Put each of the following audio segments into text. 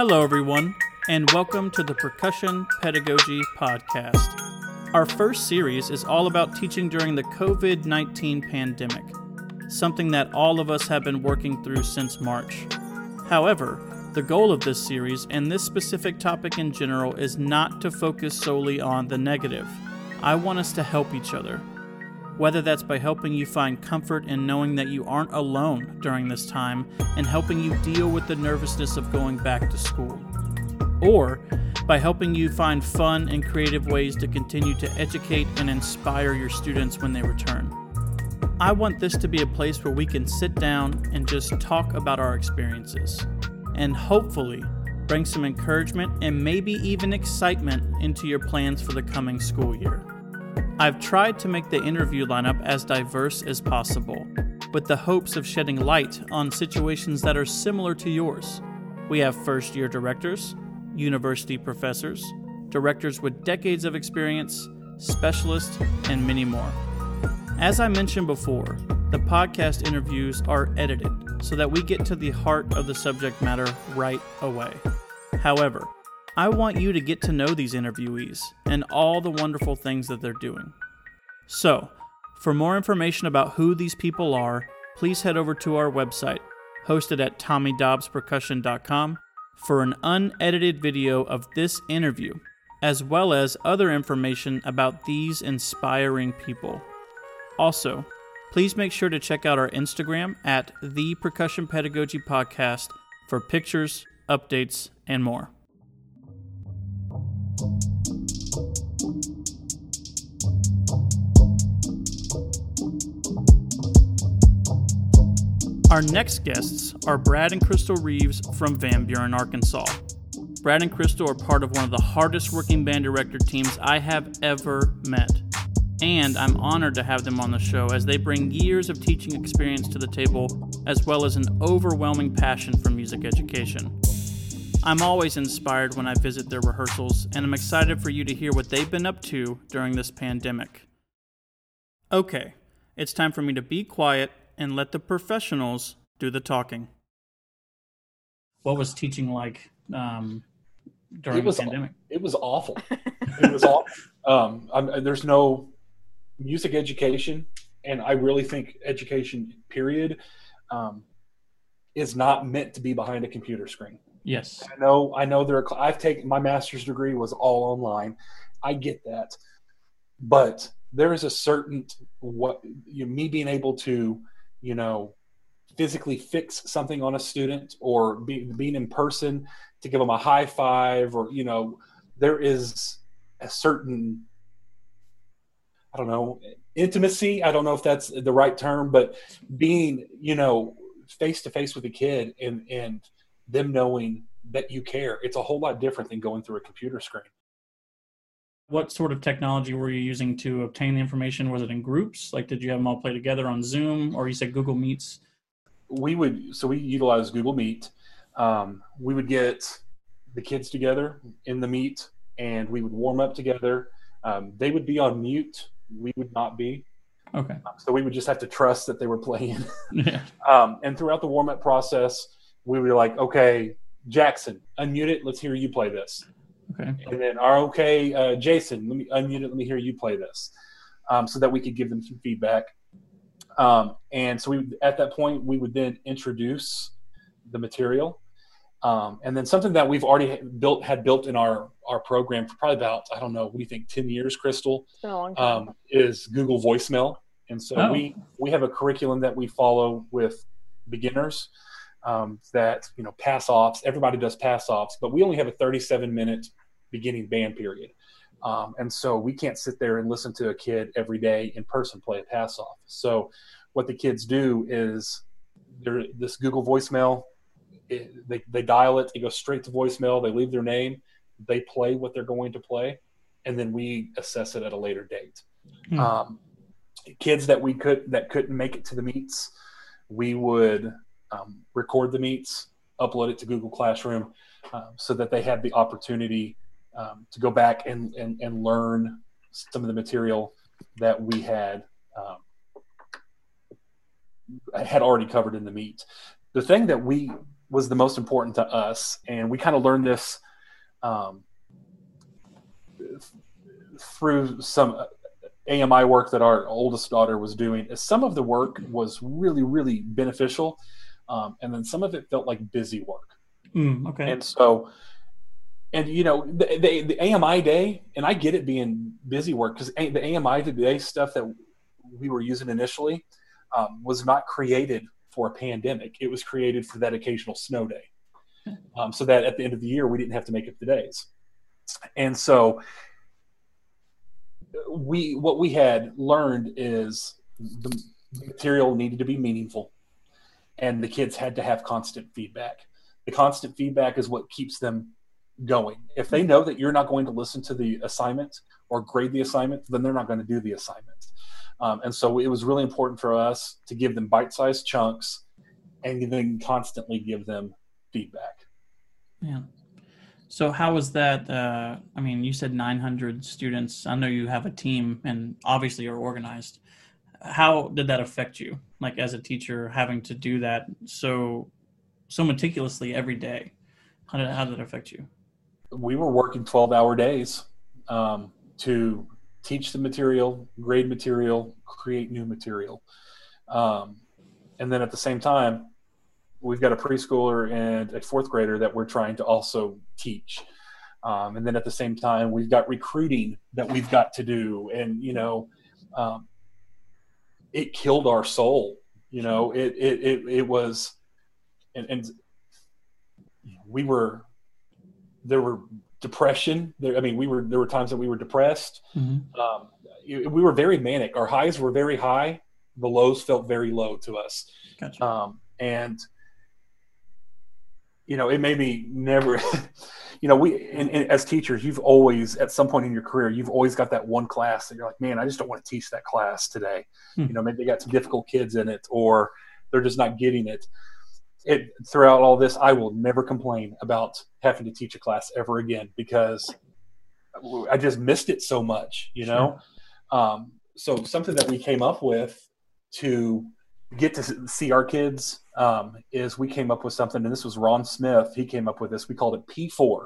Hello, everyone, and welcome to the Percussion Pedagogy Podcast. Our first series is all about teaching during the COVID 19 pandemic, something that all of us have been working through since March. However, the goal of this series and this specific topic in general is not to focus solely on the negative. I want us to help each other. Whether that's by helping you find comfort in knowing that you aren't alone during this time and helping you deal with the nervousness of going back to school, or by helping you find fun and creative ways to continue to educate and inspire your students when they return. I want this to be a place where we can sit down and just talk about our experiences and hopefully bring some encouragement and maybe even excitement into your plans for the coming school year. I've tried to make the interview lineup as diverse as possible, with the hopes of shedding light on situations that are similar to yours. We have first year directors, university professors, directors with decades of experience, specialists, and many more. As I mentioned before, the podcast interviews are edited so that we get to the heart of the subject matter right away. However, I want you to get to know these interviewees and all the wonderful things that they're doing. So, for more information about who these people are, please head over to our website, hosted at TommyDobbsPercussion.com, for an unedited video of this interview, as well as other information about these inspiring people. Also, please make sure to check out our Instagram at the Percussion Pedagogy Podcast for pictures, updates, and more. Our next guests are Brad and Crystal Reeves from Van Buren, Arkansas. Brad and Crystal are part of one of the hardest working band director teams I have ever met. And I'm honored to have them on the show as they bring years of teaching experience to the table, as well as an overwhelming passion for music education. I'm always inspired when I visit their rehearsals, and I'm excited for you to hear what they've been up to during this pandemic. Okay, it's time for me to be quiet and let the professionals do the talking. What was teaching like um, during it was, the pandemic? It was awful. it was awful. Um, I'm, there's no music education, and I really think education, period, um, is not meant to be behind a computer screen. Yes. I know. I know. There. Are, I've taken my master's degree was all online. I get that, but there is a certain what you know, me being able to you know, physically fix something on a student or be, being in person to give them a high five or, you know, there is a certain, I don't know, intimacy. I don't know if that's the right term, but being, you know, face to face with a kid and, and them knowing that you care, it's a whole lot different than going through a computer screen what sort of technology were you using to obtain the information? Was it in groups? Like, did you have them all play together on Zoom, or you said Google Meets? We would so we utilize Google Meet. Um, we would get the kids together in the meet, and we would warm up together. Um, they would be on mute. We would not be. Okay. So we would just have to trust that they were playing. yeah. Um, and throughout the warm up process, we were like, okay, Jackson, unmute it. Let's hear you play this. Okay. And then, are okay, uh, Jason, let me unmute it. Let me hear you play this, um, so that we could give them some feedback. Um, and so we, at that point, we would then introduce the material, um, and then something that we've already built had built in our our program for probably about I don't know, what do you think, ten years, Crystal? It's been a long time. Um, is Google Voicemail, and so Oh. we we have a curriculum that we follow with beginners um, that you know pass offs. Everybody does pass offs, but we only have a 37 minute beginning band period, um, and so we can't sit there and listen to a kid every day in person play a pass off. So what the kids do is they're, this Google voicemail. It, they, they dial it. It goes straight to voicemail. They leave their name. They play what they're going to play, and then we assess it at a later date. Hmm. Um, kids that we could that couldn't make it to the meets, we would um, record the meets, upload it to Google Classroom, um, so that they had the opportunity um, to go back and, and and learn some of the material that we had um, had already covered in the meet. The thing that we was the most important to us, and we kind of learned this um, through some AMI work that our oldest daughter was doing. Is Some of the work was really, really beneficial, um, and then some of it felt like busy work. Mm, okay. And so, and you know, the, the, the AMI day, and I get it being busy work because the AMI day stuff that we were using initially um, was not created for a pandemic. It was created for that occasional snow day. Um, so that at the end of the year, we didn't have to make up the days. And so we, what we had learned is the material needed to be meaningful and the kids had to have constant feedback. The constant feedback is what keeps them going. If they know that you're not going to listen to the assignment or grade the assignment, then they're not going to do the assignment. Um, and so it was really important for us to give them bite sized chunks and then constantly give them feedback. Yeah. So how was that? Uh, I mean, you said 900 students. I know you have a team and obviously you're organized. How did that affect you, like as a teacher, having to do that so so meticulously every day? How did how did it affect you? We were working 12 hour days um, to teach the material, grade material, create new material. Um, and then at the same time, we've got a preschooler and a fourth grader that we're trying to also teach. Um, and then at the same time, we've got recruiting that we've got to do. And, you know, um, it killed our soul. You know, it, it, it, it was, and, and we were, there were depression. There, I mean, we were there were times that we were depressed. Mm-hmm. Um, we were very manic. Our highs were very high. The lows felt very low to us. Gotcha. Um, and you know, it made me never. you know, we and, and as teachers, you've always at some point in your career, you've always got that one class that you're like, man, I just don't want to teach that class today. Hmm. You know, maybe they got some difficult kids in it, or they're just not getting it it throughout all this, I will never complain about having to teach a class ever again because I just missed it so much, you know. Sure. Um, so something that we came up with to get to see our kids um, is we came up with something, and this was Ron Smith. He came up with this. We called it P4,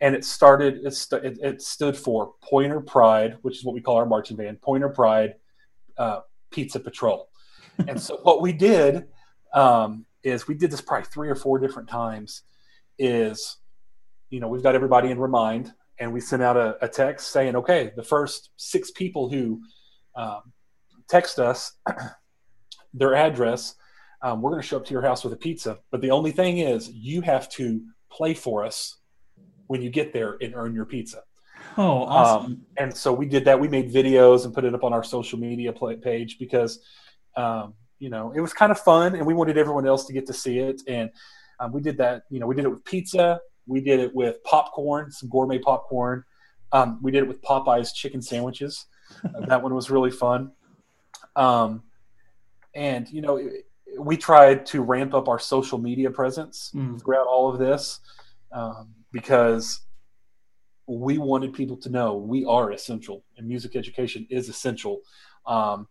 and it started. It, st- it, it stood for Pointer Pride, which is what we call our marching band. Pointer Pride uh, Pizza Patrol. and so what we did um, is we did this probably three or four different times. Is you know we've got everybody in Remind, and we sent out a, a text saying, okay, the first six people who um, text us their address, um, we're going to show up to your house with a pizza. But the only thing is, you have to play for us when you get there and earn your pizza. Oh, awesome! Um, and so we did that. We made videos and put it up on our social media page because um, you know, it was kind of fun, and we wanted everyone else to get to see it. And um, we did that. You know, we did it with pizza. We did it with popcorn, some gourmet popcorn. Um, we did it with Popeye's chicken sandwiches. Uh, that one was really fun. Um, and you know, we tried to ramp up our social media presence mm. throughout all of this um, because we wanted people to know we are essential and music education is essential. Um,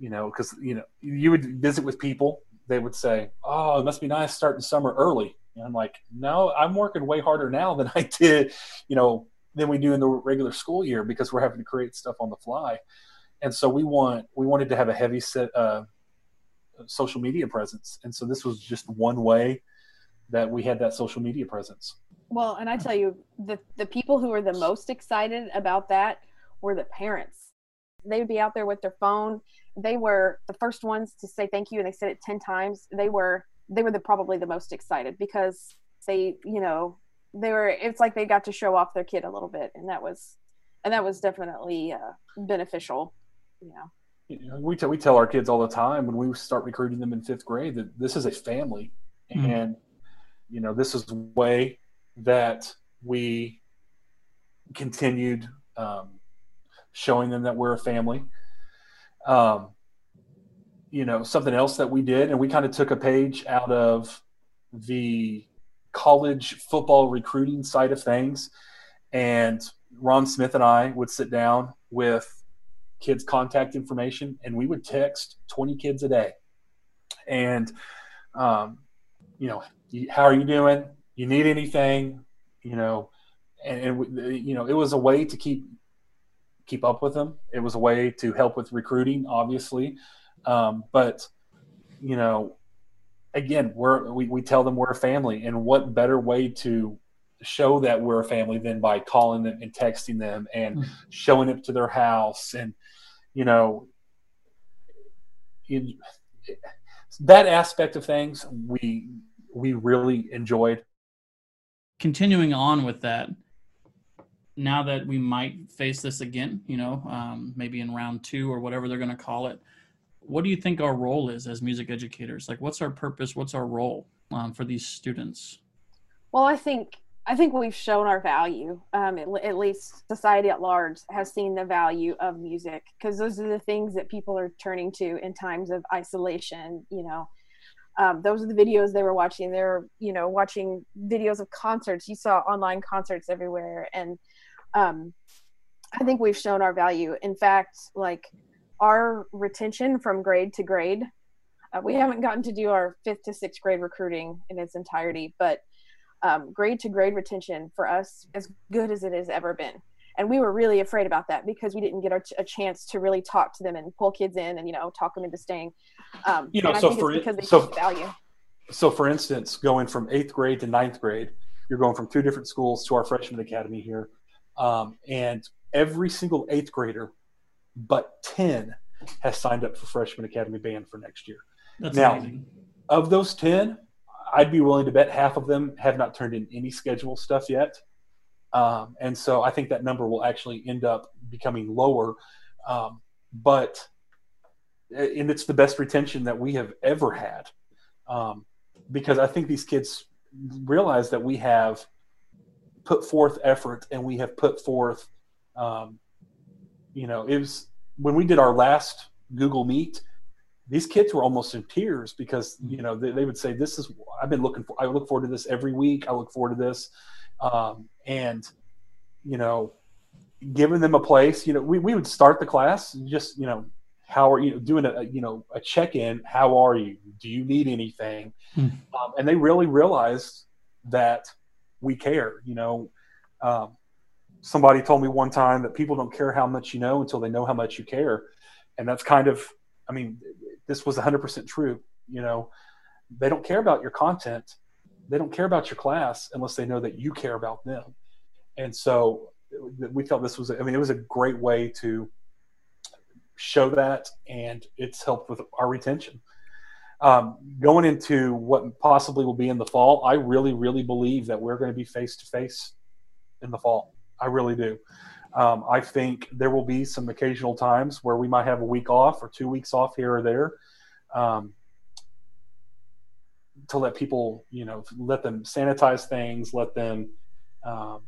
you know, because you know you would visit with people, they would say, "Oh, it must be nice starting summer early." And I'm like, "No, I'm working way harder now than I did, you know, than we do in the regular school year because we're having to create stuff on the fly." And so we want we wanted to have a heavy set uh, social media presence, and so this was just one way that we had that social media presence. Well, and I tell you, the the people who were the most excited about that were the parents. They would be out there with their phone they were the first ones to say thank you and they said it 10 times they were they were the probably the most excited because they you know they were it's like they got to show off their kid a little bit and that was and that was definitely uh, beneficial you know we tell we tell our kids all the time when we start recruiting them in fifth grade that this is a family, mm-hmm. and you know this is the way that we continued um, showing them that we're a family. Um, you know, something else that we did, and we kind of took a page out of the college football recruiting side of things. And Ron Smith and I would sit down with kids' contact information, and we would text 20 kids a day. And um, you know, how are you doing? You need anything? You know, and, and you know, it was a way to keep keep up with them. It was a way to help with recruiting, obviously, um, but you know, again, we're we, we tell them we're a family, and what better way to show that we're a family than by calling them and texting them and mm-hmm. showing up to their house and you know in, that aspect of things we we really enjoyed continuing on with that now that we might face this again you know um, maybe in round two or whatever they're going to call it what do you think our role is as music educators like what's our purpose what's our role um, for these students well i think I think we've shown our value. Um, at, at, least society at large has seen the value of music because those are the things that people are turning to in times of isolation. You know, um, those are the videos they were watching. They're you know watching videos of concerts. You saw online concerts everywhere, and um, I think we've shown our value. In fact, like our retention from grade to grade, uh, we haven't gotten to do our fifth to sixth grade recruiting in its entirety, but um, grade to grade retention for us as good as it has ever been. And we were really afraid about that because we didn't get our, a chance to really talk to them and pull kids in and you know talk them into staying. Um, you know so for because they so, value. so for instance going from eighth grade to ninth grade you're going from two different schools to our freshman academy here um, and every single eighth grader but 10 has signed up for freshman academy band for next year That's now amazing. of those 10 I'd be willing to bet half of them have not turned in any schedule stuff yet. Um, and so I think that number will actually end up becoming lower. Um, but and it's the best retention that we have ever had um, because I think these kids realize that we have put forth effort and we have put forth, um, you know, it was when we did our last Google Meet these kids were almost in tears because you know they, they, would say this is i've been looking for i look forward to this every week. I look forward to this. Um, and you know giving them a place you know we, we would start the class just you know how are you doing a you know a check-in? How are you? Do you need anything? Hmm. um, and they really realized that we care you know um, somebody told me one time that people don't care how much you know until they know how much you care and that's kind of i mean this was 100% true. You know, they don't care about your content. They don't care about your class unless they know that you care about them. And so we felt this was, I mean, it was a great way to show that, and it's helped with our retention. Um, going into what possibly will be in the fall, I really, really believe that we're going to be face to face in the fall. I really do. Um, I think there will be some occasional times where we might have a week off or two weeks off here or there um, to let people, you know, let them sanitize things, let them, um,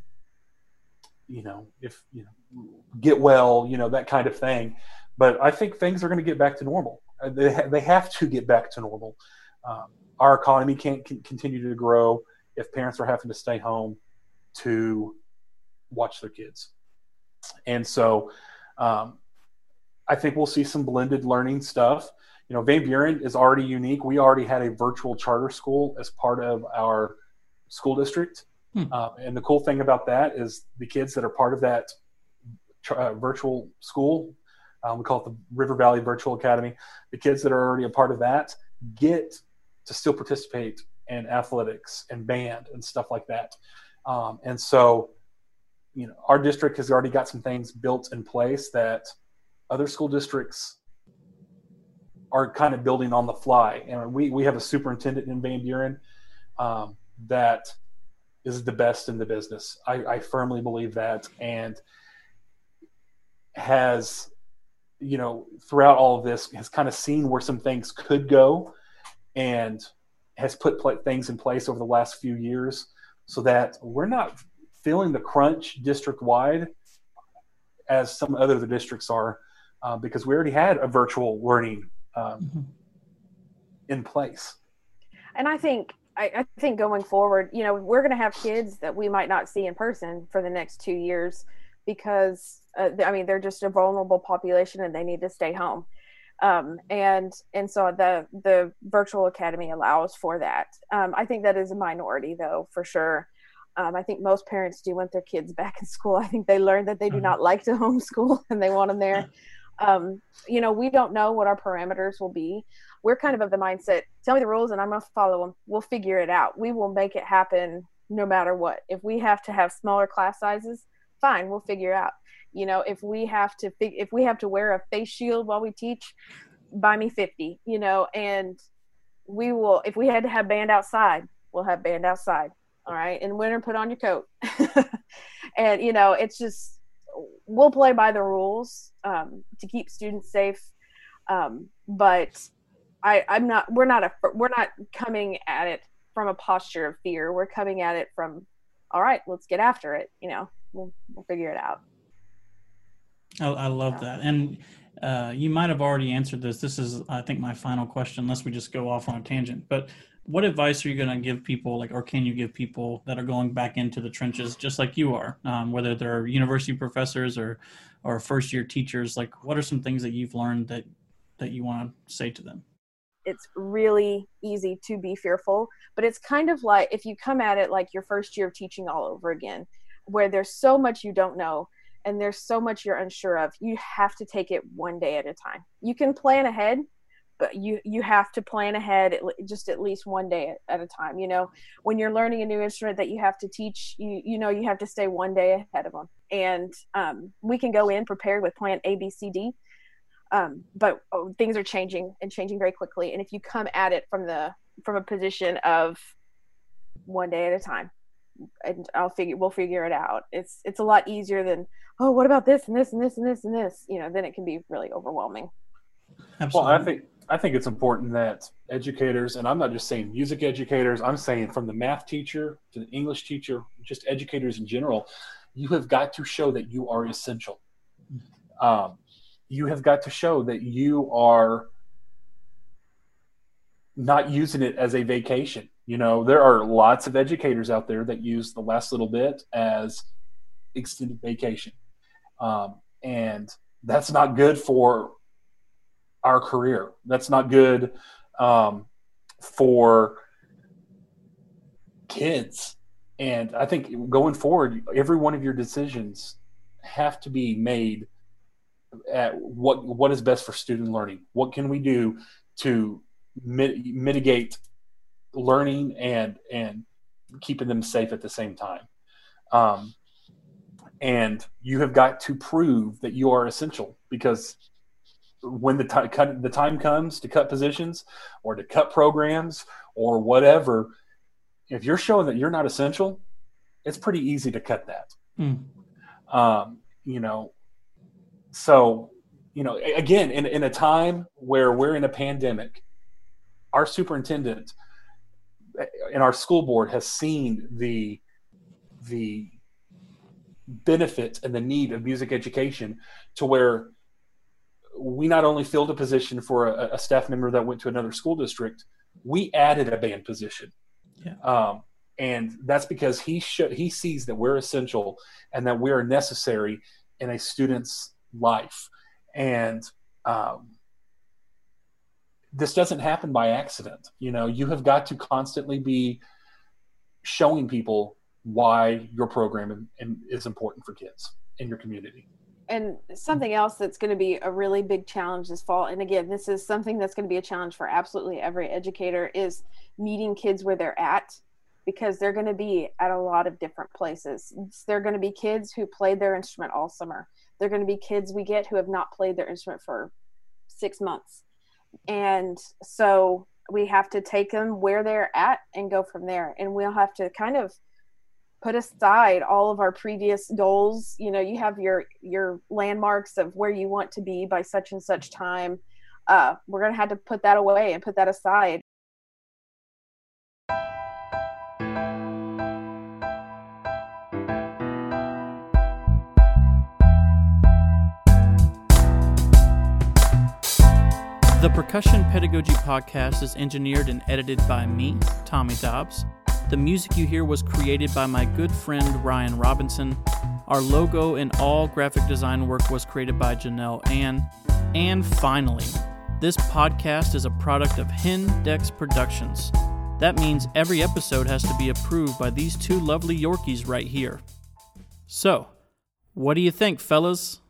you know, if, you know, get well, you know, that kind of thing. But I think things are going to get back to normal. Uh, they, ha- they have to get back to normal. Um, our economy can't c- continue to grow if parents are having to stay home to watch their kids. And so um, I think we'll see some blended learning stuff. You know, Van Buren is already unique. We already had a virtual charter school as part of our school district. Hmm. Uh, and the cool thing about that is the kids that are part of that uh, virtual school, um, we call it the River Valley Virtual Academy, the kids that are already a part of that get to still participate in athletics and band and stuff like that. Um, and so you know, our district has already got some things built in place that other school districts are kind of building on the fly. And we, we have a superintendent in Van Buren um, that is the best in the business. I, I firmly believe that. And has, you know, throughout all of this, has kind of seen where some things could go and has put pl- things in place over the last few years so that we're not feeling the crunch district wide as some other the districts are uh, because we already had a virtual learning um, mm-hmm. in place and i think I, I think going forward you know we're going to have kids that we might not see in person for the next two years because uh, i mean they're just a vulnerable population and they need to stay home um, and and so the the virtual academy allows for that. Um, I think that is a minority, though, for sure. Um, I think most parents do want their kids back in school. I think they learned that they do mm-hmm. not like to homeschool and they want them there. Um, you know, we don't know what our parameters will be. We're kind of of the mindset: tell me the rules and I'm going to follow them. We'll figure it out. We will make it happen no matter what. If we have to have smaller class sizes, fine, we'll figure out. You know if we have to if we have to wear a face shield while we teach buy me 50 you know and we will if we had to have band outside we'll have band outside all right? In winter put on your coat. And you know it's just we'll play by the rules um, to keep students safe. Um, but i i'm not we're not a we're not coming at it from a posture of fear. We're coming at it from all right let's get after it you know we'll, we'll figure it out I, I love that. And uh, you might have already answered this. This is, I think, my final question, unless we just go off on a tangent. But what advice are you going to give people, like, or can you give people that are going back into the trenches, just like you are, um, whether they're university professors or, or first year teachers? Like, what are some things that you've learned that that you want to say to them? It's really easy to be fearful, but it's kind of like if you come at it like your first year of teaching all over again, where there's so much you don't know and there's so much you're unsure of you have to take it one day at a time. You can plan ahead but you you have to plan ahead just at least one day at, a time you know? When you're learning a new instrument that you have to teach you you know you have to stay one day ahead of them and um, we can go in prepared with plan a b c d um, but oh, things are changing and changing very quickly and if you come at it from the from a position of one day at a time and I'll figure we'll figure it out. It's it's a lot easier than oh what about this and this and this and this and this you know then it can be really overwhelming. Absolutely. Well, I think I think it's important that educators and I'm not just saying music educators. I'm saying from the math teacher to the English teacher, just educators in general, you have got to show that you are essential. Um, you have got to show that you are not using it as a vacation you know, there are lots of educators out there that use the last little bit as extended vacation. Um, and that's not good for our career. That's not good um, for kids. And I think going forward, every one of your decisions have to be made at what what is best for student learning. What can we do to mit- mitigate learning and and keeping them safe at the same time. Um, and you have got to prove that you are essential because when the time the time comes to cut positions or to cut programs or whatever, if you're showing that you're not essential, it's pretty easy to cut that. Mm. Um, you know, so you know, again, in in a time where we're in a pandemic, our superintendent and our school board has seen the the benefit and the need of music education to where we not only filled a position for a, a staff member that went to another school district, we added a band position. Yeah. Um, and that's because he sh- he sees that we're essential and that we are necessary in a student's life. And um, this doesn't happen by accident. You know, you have got to constantly be showing people why your program is important for kids in your community. And something else that's going to be a really big challenge this fall, and again, this is something that's going to be a challenge for absolutely every educator, is meeting kids where they're at because they're going to be at a lot of different places. They're going to be kids who played their instrument all summer. They're going to be kids we get who have not played their instrument for six months. And so we have to take them where they're at and go from there. And we'll have to kind of put aside all of our previous goals. You know you have your your landmarks of where you want to be by such and such time. Uh, we're going to have to put that away and put that aside Percussion Pedagogy Podcast is engineered and edited by me, Tommy Dobbs. The music you hear was created by my good friend Ryan Robinson. Our logo and all graphic design work was created by Janell Anne. And finally, This podcast is a product of Hendex Productions. That means every episode has to be approved by these two lovely Yorkies right here. So, what do you think, fellas?